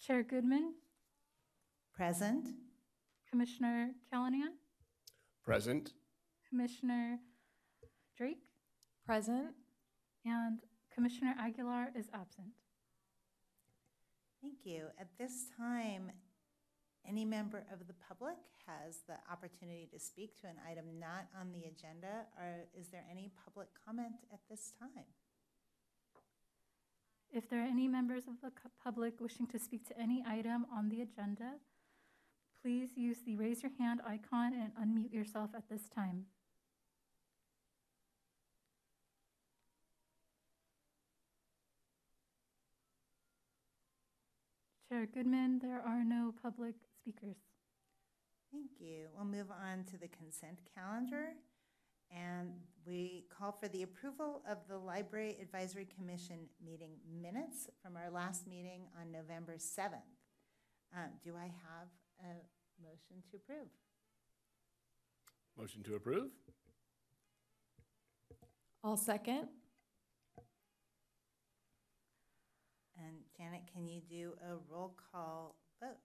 Chair Goodman, Present. Commissioner Callahan, Present. Commissioner Drake, Present. and Commissioner Aguilar is absent. Thank you. At this time, any member of the public has the opportunity to speak to an item not on the agenda. Or is there any public comment at this time? If there are any members of the public wishing to speak to any item on the agenda, please use the raise your hand icon and unmute yourself at this time. Chair Goodman, there are no public speakers. Thank you. We'll move on to the consent calendar. And we call for the approval of the Library Advisory Commission meeting minutes from our last meeting on November 7th. Um, Do I have a motion to approve? Motion to approve? I'll second. And Janet, can you do a roll call vote?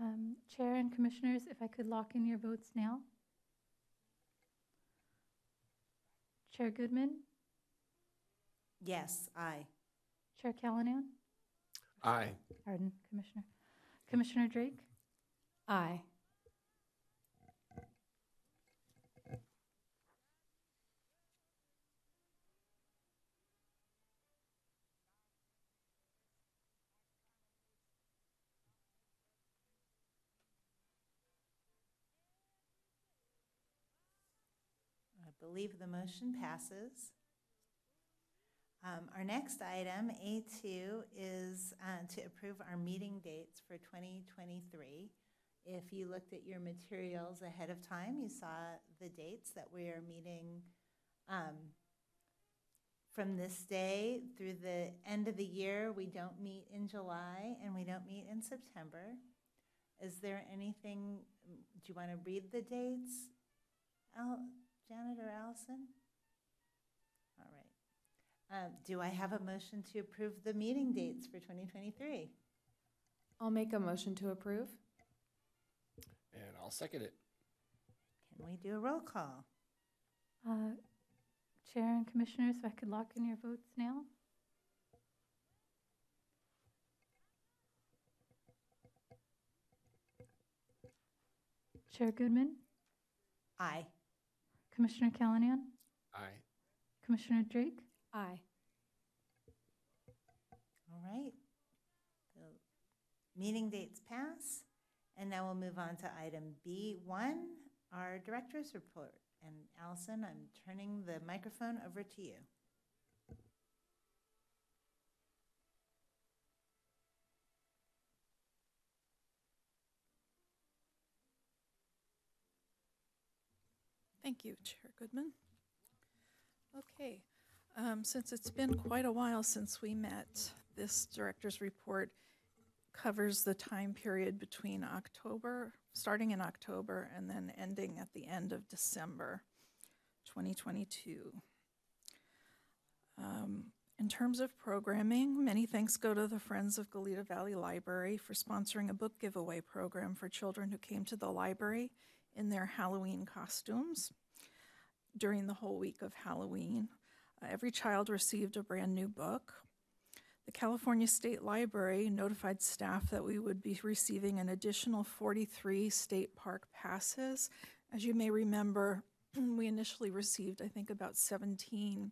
Um, Chair and Commissioners, if I could lock in your votes now. Chair Goodman, Yes, aye. Chair Callahan, Aye. pardon, Commissioner. Commissioner Drake, Aye. Believe the motion passes. Um, Our next item, A2, is uh, to approve our meeting dates for 2023. If you looked at your materials ahead of time, you saw the dates that we are meeting um, from this day through the end of the year. We don't meet in July, and we don't meet in September. Is there anything, do you want to read the dates? Al- Janet or Allison? All right. Um, Do I have a motion to approve the meeting dates for 2023? I'll make a motion to approve. And I'll second it. Can we do a roll call? uh, Chair and Commissioners, if I could lock in your votes now. Chair Goodman, Aye. Commissioner Callahan? Aye. Commissioner Drake, Aye. All right. The Meeting dates pass, and now we'll move on to item B1, our director's report. And Allison, I'm turning the microphone over to you. Thank you, Chair Goodman. Okay, um, since it's been quite a while since we met, this director's report covers the time period between October, starting in October and then ending at the end of December 2022. Um, In terms of programming, many thanks go to the Friends of Goleta Valley Library for sponsoring a book giveaway program for children who came to the library in their Halloween costumes during the whole week of Halloween. Uh, every child received a brand new book. The California State Library notified staff that we would be receiving an additional 43 state park passes. As you may remember, we initially received, I think, about 17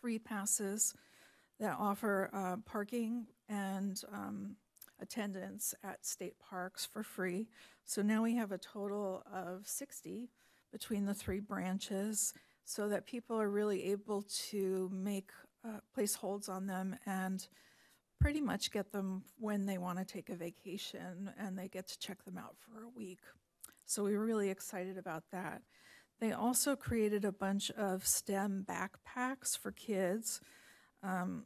free passes that offer uh, parking and um, attendance at state parks for free. So now we have a total of 60 between the three branches so that people are really able to make, uh, place holds on them and pretty much get them when they want to take a vacation and they get to check them out for a week. So we were really excited about that. They also created a bunch of STEM backpacks for kids, um,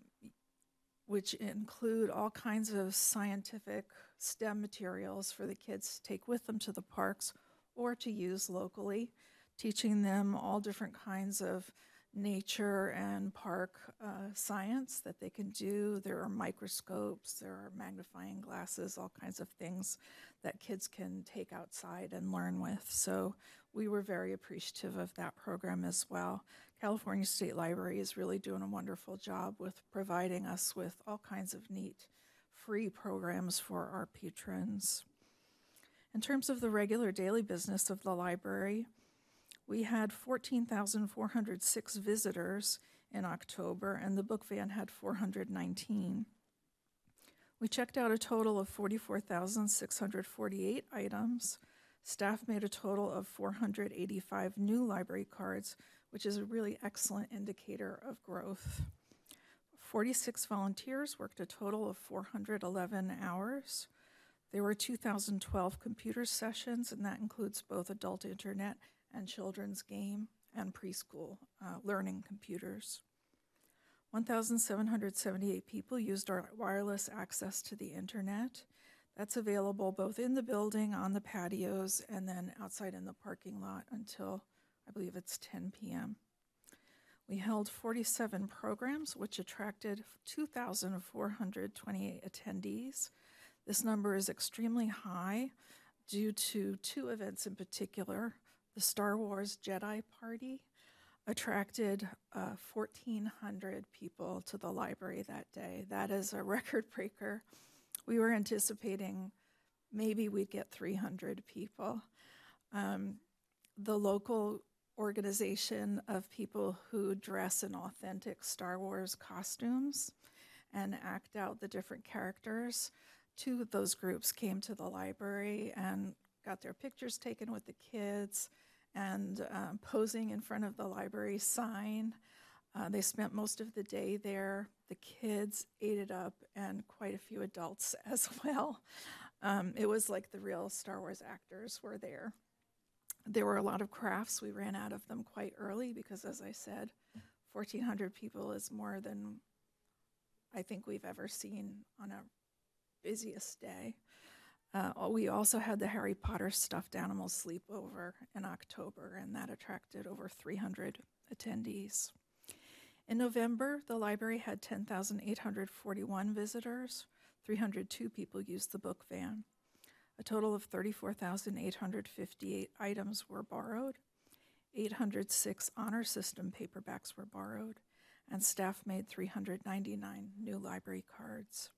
which include all kinds of scientific STEM materials for the kids to take with them to the parks or to use locally, teaching them all different kinds of nature and park uh, science that they can do. There are microscopes, there are magnifying glasses, all kinds of things that kids can take outside and learn with. So we were very appreciative of that program as well. California State Library is really doing a wonderful job with providing us with all kinds of neat free programs for our patrons. In terms of the regular daily business of the library, we had 14,406 visitors in October, and the book van had 419. We checked out a total of 44,648 items. Staff made a total of 485 new library cards, which is a really excellent indicator of growth. 46 volunteers worked a total of 411 hours. There were 2,012 computer sessions, and that includes both adult internet and children's game and preschool uh, learning computers. 1,778 people used our wireless access to the internet. That's available both in the building, on the patios, and then outside in the parking lot until I believe it's 10 p.m. We held 47 programs, which attracted 2,428 attendees. This number is extremely high due to two events in particular. The Star Wars Jedi Party attracted uh, 1,400 people to the library that day. That is a record breaker. We were anticipating maybe we'd get 300 people. Um, the local organization of people who dress in authentic Star Wars costumes and act out the different characters. Two of those groups came to the library and got their pictures taken with the kids and um, posing in front of the library sign. Uh, they spent most of the day there. The kids ate it up, and quite a few adults as well. Um, it was like the real Star Wars actors were there. There were a lot of crafts. We ran out of them quite early because, as I said, 1,400 people is more than I think we've ever seen on a busiest day. Uh, we also had the Harry Potter stuffed animal sleepover in October, and that attracted over 300 attendees. In November, the library had 10,841 visitors. 302 people used the book van. A total of 34,858 items were borrowed. 806 honor system paperbacks were borrowed, and staff made 399 new library cards.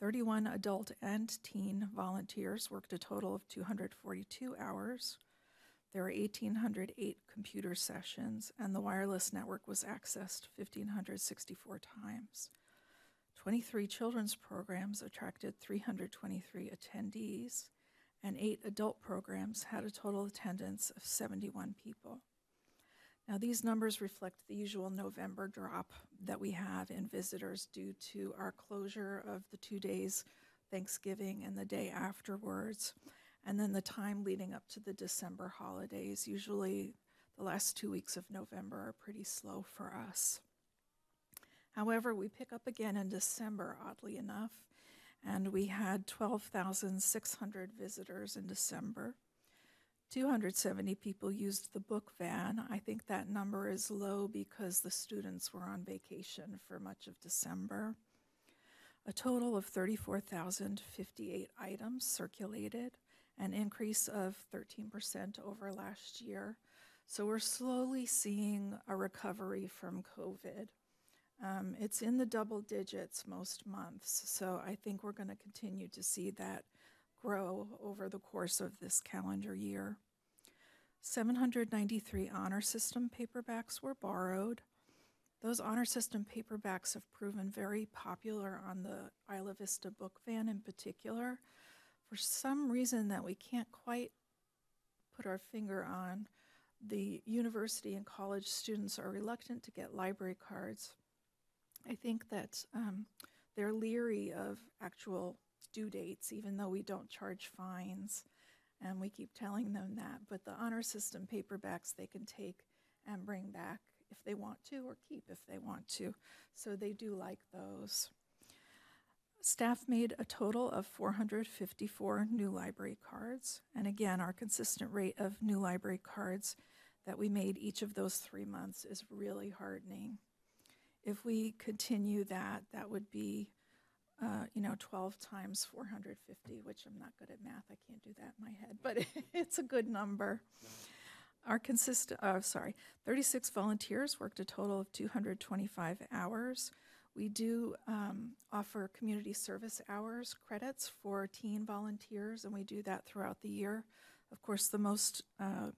31 adult and teen volunteers worked a total of 242 hours. There were 1,808 computer sessions, and the wireless network was accessed 1,564 times. 23 children's programs attracted 323 attendees, and eight adult programs had a total attendance of 71 people. Now, these numbers reflect the usual November drop that we have in visitors due to our closure of the two days Thanksgiving and the day afterwards, and then the time leading up to the December holidays. Usually, the last two weeks of November are pretty slow for us. However, we pick up again in December, oddly enough, and we had 12,600 visitors in December. 270 people used the book van. I think that number is low because the students were on vacation for much of December. A total of 34,058 items circulated, an increase of 13% over last year. So we're slowly seeing a recovery from COVID. Um, it's in the double digits most months, so I think we're going to continue to see that grow over the course of this calendar year. 793 honor system paperbacks were borrowed. Those honor system paperbacks have proven very popular on the Isla Vista book van in particular. For some reason that we can't quite put our finger on, the university and college students are reluctant to get library cards. I think that um, they're leery of actual due dates, even though we don't charge fines. And we keep telling them that. But the honor system paperbacks they can take and bring back if they want to, or keep if they want to. So they do like those. Staff made a total of 454 new library cards. And again, our consistent rate of new library cards that we made each of those three months is really heartening. If we continue that, that would be, uh, you know, 12 times 450, which I'm not good at math. I can't do that in my head, but it's a good number. Our consist, uh, sorry, 36 volunteers worked a total of 225 hours. We do um, offer community service hours credits for teen volunteers, and we do that throughout the year. Of course, the most, uh,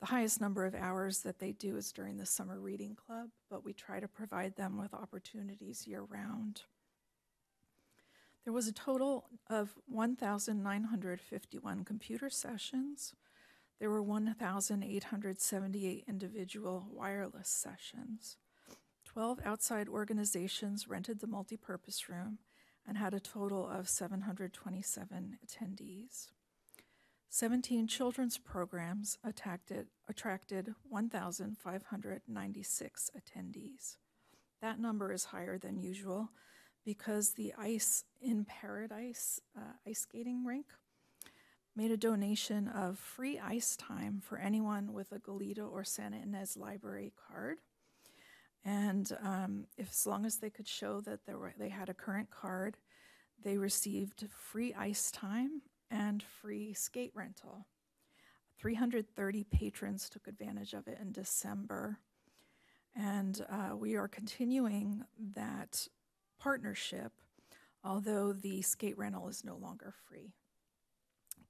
the highest number of hours that they do is during the summer reading club, but we try to provide them with opportunities year round. There was a total of 1,951 computer sessions. There were 1,878 individual wireless sessions. 12 outside organizations rented the multipurpose room and had a total of 727 attendees. 17 children's programs attracted, attracted 1,596 attendees. That number is higher than usual because the Ice in Paradise uh, ice skating rink made a donation of free ice time for anyone with a Goleta or Santa Ynez Library card. And um, if, as long as they could show that were, they had a current card, they received free ice time and free skate rental. 330 patrons took advantage of it in December. And uh, we are continuing that partnership, although the skate rental is no longer free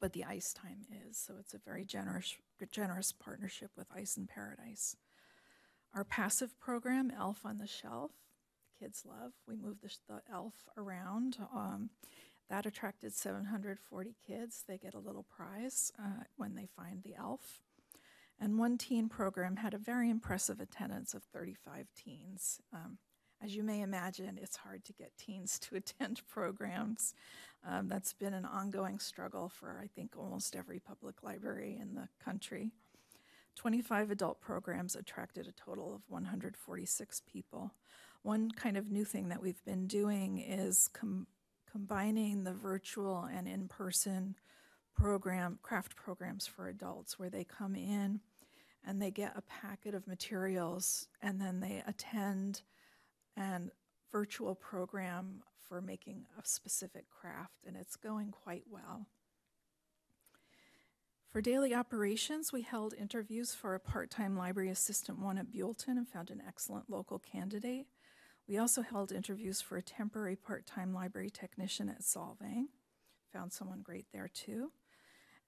but the ice time is. So it's a very generous, generous partnership with Ice in Paradise. Our passive program, Elf on the Shelf, kids love. We move the, the elf around. Um, that attracted 740 kids. They get a little prize uh, when they find the elf. And one teen program had a very impressive attendance of 35 teens. Um, as you may imagine, it's hard to get teens to attend programs. Um, that's been an ongoing struggle for, I think, almost every public library in the country. 25 adult programs attracted a total of 146 people. One kind of new thing that we've been doing is com- combining the virtual and in person program, craft programs for adults, where they come in and they get a packet of materials and then they attend an virtual program for making a specific craft, and it's going quite well. For daily operations, we held interviews for a part time library assistant one at Buellton and found an excellent local candidate. We also held interviews for a temporary part time library technician at Solvang, found someone great there too.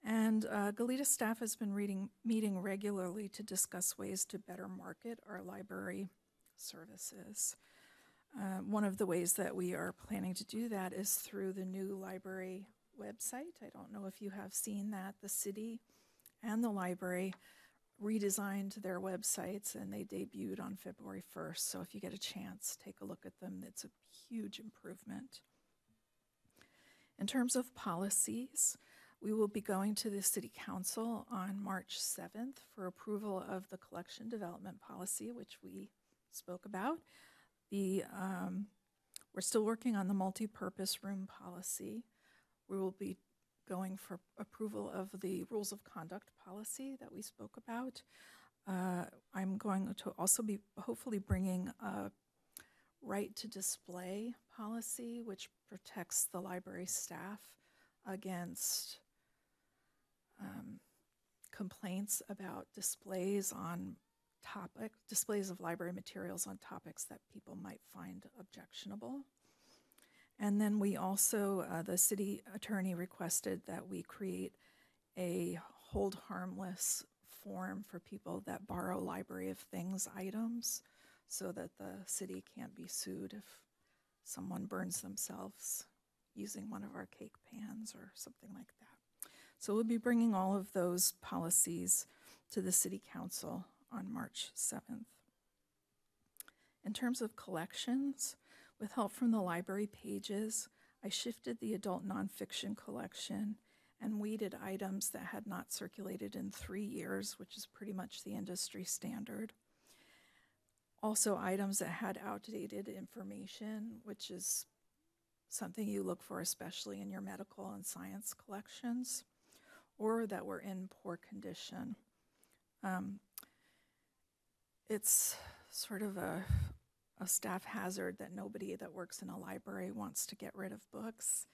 And uh, Goleta staff has been reading, meeting regularly to discuss ways to better market our library services. Uh, one of the ways that we are planning to do that is through the new library website. I don't know if you have seen that. The city and the library redesigned their websites and they debuted on February 1st. So if you get a chance, take a look at them. It's a huge improvement. In terms of policies, we will be going to the City Council on March 7th for approval of the collection development policy, which we spoke about. The, um, we're still working on the multi-purpose room policy. We will be going for approval of the rules of conduct policy that we spoke about. Uh, I'm going to also be hopefully bringing a right to display policy, which protects the library staff against um, complaints about displays on topic displays of library materials on topics that people might find objectionable. And then we also, uh, the city attorney requested that we create a hold harmless form for people that borrow library of things items so that the city can't be sued if someone burns themselves using one of our cake pans or something like that. So we'll be bringing all of those policies to the city council on March 7th. In terms of collections, with help from the library pages, I shifted the adult nonfiction collection and weeded items that had not circulated in three years, which is pretty much the industry standard. Also, items that had outdated information, which is something you look for, especially in your medical and science collections, or that were in poor condition. Um, it's sort of a, a staff hazard that nobody that works in a library wants to get rid of books.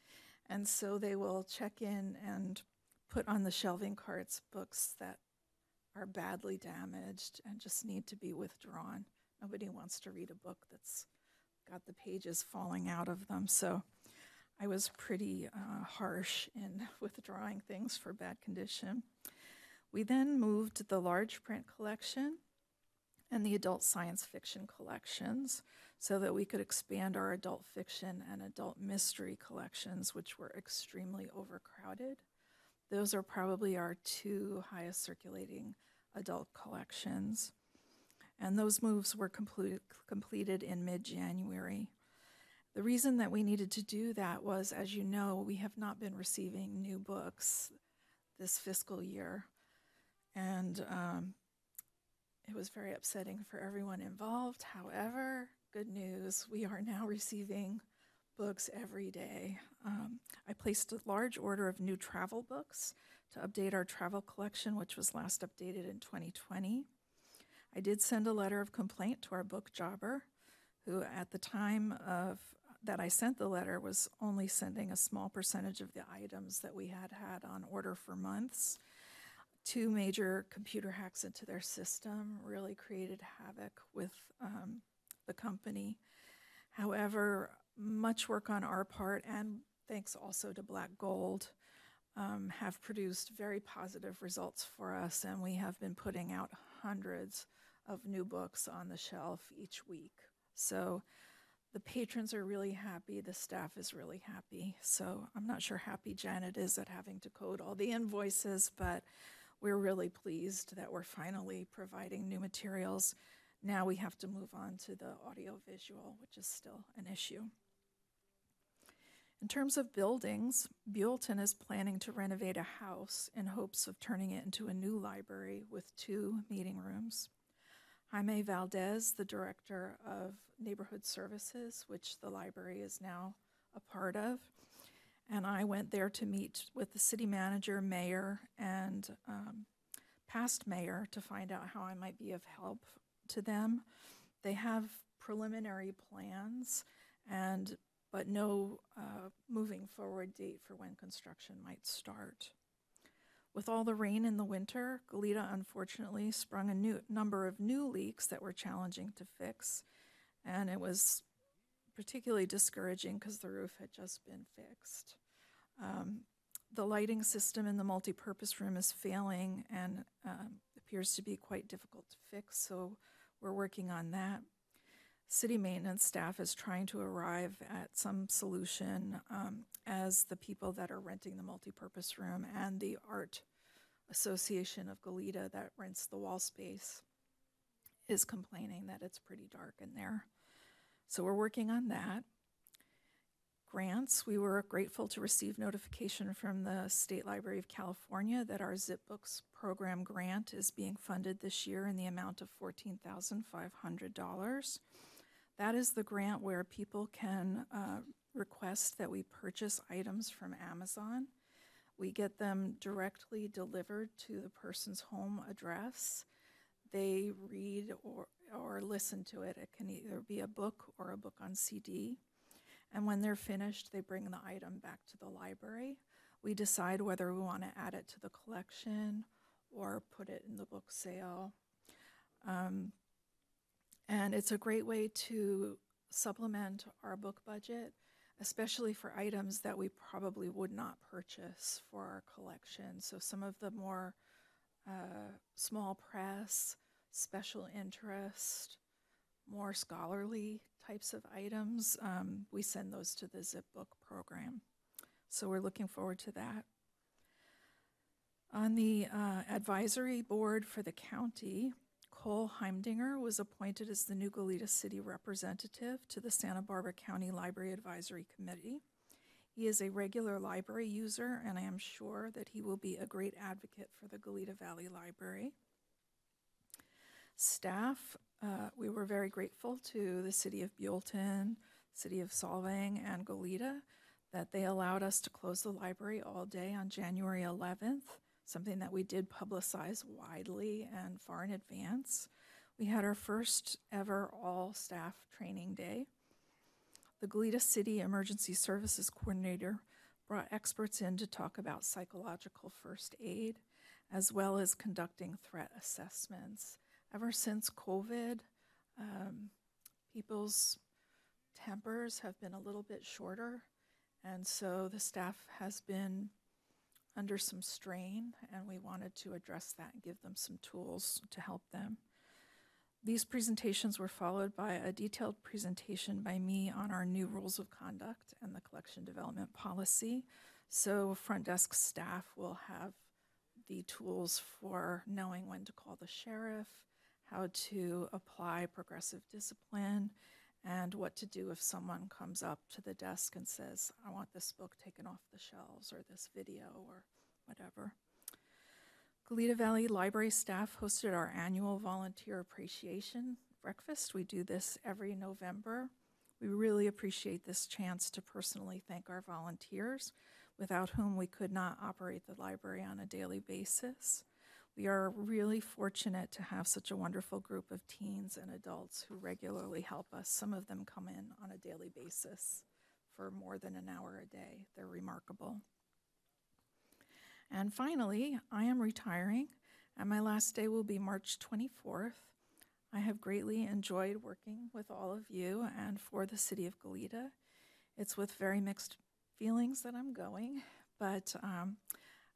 And so they will check in and put on the shelving carts books that are badly damaged and just need to be withdrawn. Nobody wants to read a book that's got the pages falling out of them. So I was pretty uh, harsh in withdrawing things for bad condition. We then moved the large print collection and the adult science fiction collections so that we could expand our adult fiction and adult mystery collections, which were extremely overcrowded. Those are probably our two highest circulating adult collections. And those moves were complete, completed in mid January. The reason that we needed to do that was, as you know, we have not been receiving new books this fiscal year. And um, it was very upsetting for everyone involved. However, good news, we are now receiving books every day. Um, I placed a large order of new travel books to update our travel collection, which was last updated in 2020. I did send a letter of complaint to our book jobber, who at the time of that I sent the letter was only sending a small percentage of the items that we had had on order for months. Two major computer hacks into their system really created havoc with um, the company. However, much work on our part, and thanks also to Black Gold, um, have produced very positive results for us, and we have been putting out hundreds of new books on the shelf each week. So the patrons are really happy, the staff is really happy. So I'm not sure happy Janet is at having to code all the invoices, but we're really pleased that we're finally providing new materials. Now we have to move on to the audiovisual, which is still an issue. In terms of buildings, Buellton is planning to renovate a house in hopes of turning it into a new library with two meeting rooms. Jaime Valdez, the director of neighborhood services, which the library is now a part of, and I went there to meet with the city manager, mayor, and um, past mayor to find out how I might be of help to them. They have preliminary plans and but no uh, moving forward date for when construction might start. With all the rain in the winter, Goleta unfortunately sprung a new number of new leaks that were challenging to fix, and it was particularly discouraging because the roof had just been fixed. Um, the lighting system in the multipurpose room is failing and um, appears to be quite difficult to fix, so we're working on that city maintenance staff is trying to arrive at some solution um, as the people that are renting the multipurpose room and the art association of Goleta that rents the wall space is complaining that it's pretty dark in there. So we're working on that. Grants, we were grateful to receive notification from the State Library of California that our Zip Books program grant is being funded this year in the amount of $14,500. That is the grant where people can uh, request that we purchase items from Amazon. We get them directly delivered to the person's home address. They read or, or listen to it. It can either be a book or a book on CD. And when they're finished, they bring the item back to the library. We decide whether we want to add it to the collection or put it in the book sale. Um, and it's a great way to supplement our book budget, especially for items that we probably would not purchase for our collection. So some of the more uh, small press, special interest, more scholarly types of items, um, we send those to the Zip Book program. So we're looking forward to that. On the uh, advisory board for the county, Cole Heimdinger was appointed as the new Goleta City representative to the Santa Barbara County Library Advisory Committee. He is a regular library user, and I am sure that he will be a great advocate for the Goleta Valley Library. Staff, uh, we were very grateful to the City of Buellton, City of Solvang, and Goleta that they allowed us to close the library all day on January 11th something that we did publicize widely and far in advance. We had our first ever all staff training day. The Goleta City Emergency Services Coordinator brought experts in to talk about psychological first aid as well as conducting threat assessments. Ever since COVID, um, people's tempers have been a little bit shorter, and so the staff has been under some strain, and we wanted to address that and give them some tools to help them. These presentations were followed by a detailed presentation by me on our new rules of conduct and the collection development policy. So, front desk staff will have the tools for knowing when to call the sheriff, how to apply progressive discipline, and what to do if someone comes up to the desk and says, I want this book taken off the shelves or this video or whatever. Goleta Valley Library staff hosted our annual volunteer appreciation breakfast. We do this every November. We really appreciate this chance to personally thank our volunteers, without whom we could not operate the library on a daily basis. We are really fortunate to have such a wonderful group of teens and adults who regularly help us. Some of them come in on a daily basis for more than an hour a day. They're remarkable. And finally, I am retiring, and my last day will be March 24th. I have greatly enjoyed working with all of you and for the city of Goleta. It's with very mixed feelings that I'm going, but um,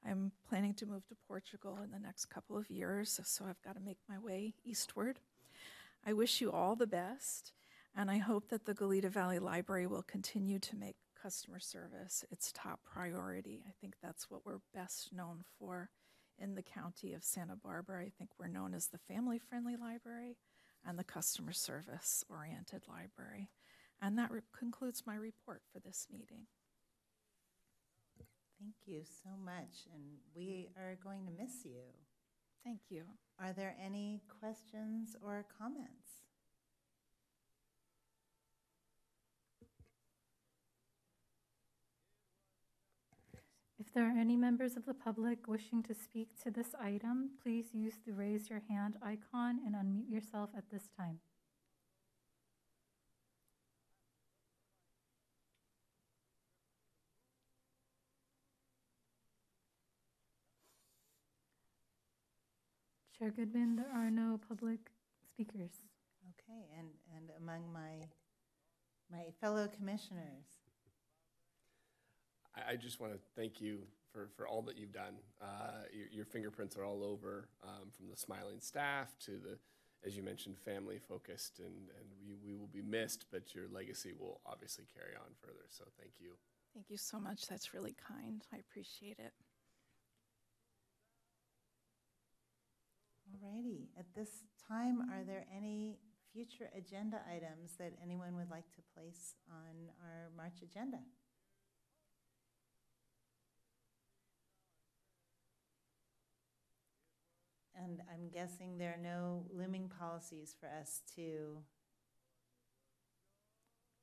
I'm planning to move to Portugal in the next couple of years, so I've got to make my way eastward. I wish you all the best, and I hope that the Goleta Valley Library will continue to make customer service its top priority. I think that's what we're best known for in the county of Santa Barbara. I think we're known as the family friendly library and the customer service oriented library. And that concludes my report for this meeting. Thank you so much, and we are going to miss you. Thank you. Are there any questions or comments? If there are any members of the public wishing to speak to this item, please use the raise your hand icon and unmute yourself at this time. Chair Goodman, there are no public speakers. Okay, and, and among my, my fellow commissioners, I, I just want to thank you for, for all that you've done. Uh, your, your fingerprints are all over, um, from the smiling staff to the, as you mentioned, family focused, and, and we, we will be missed, but your legacy will obviously carry on further. So thank you. Thank you so much. That's really kind. I appreciate it. Alrighty, at this time, are there any future agenda items that anyone would like to place on our March agenda? And I'm guessing there are no looming policies for us to.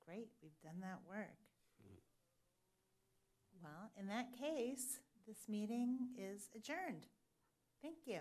Great, we've done that work. Well, in that case, this meeting is adjourned. Thank you.